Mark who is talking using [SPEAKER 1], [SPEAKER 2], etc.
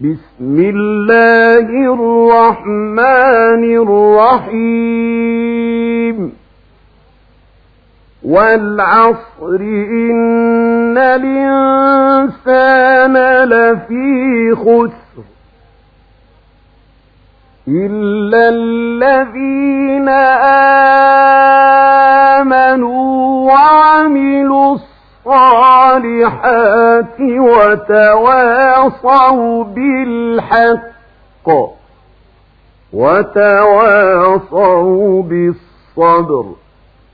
[SPEAKER 1] بسم الله الرحمن الرحيم. والعصر إن الإنسان لفي خسر. إلا الذين آمنوا الصالحات وتواصوا بالحق. وتواصوا بالصبر.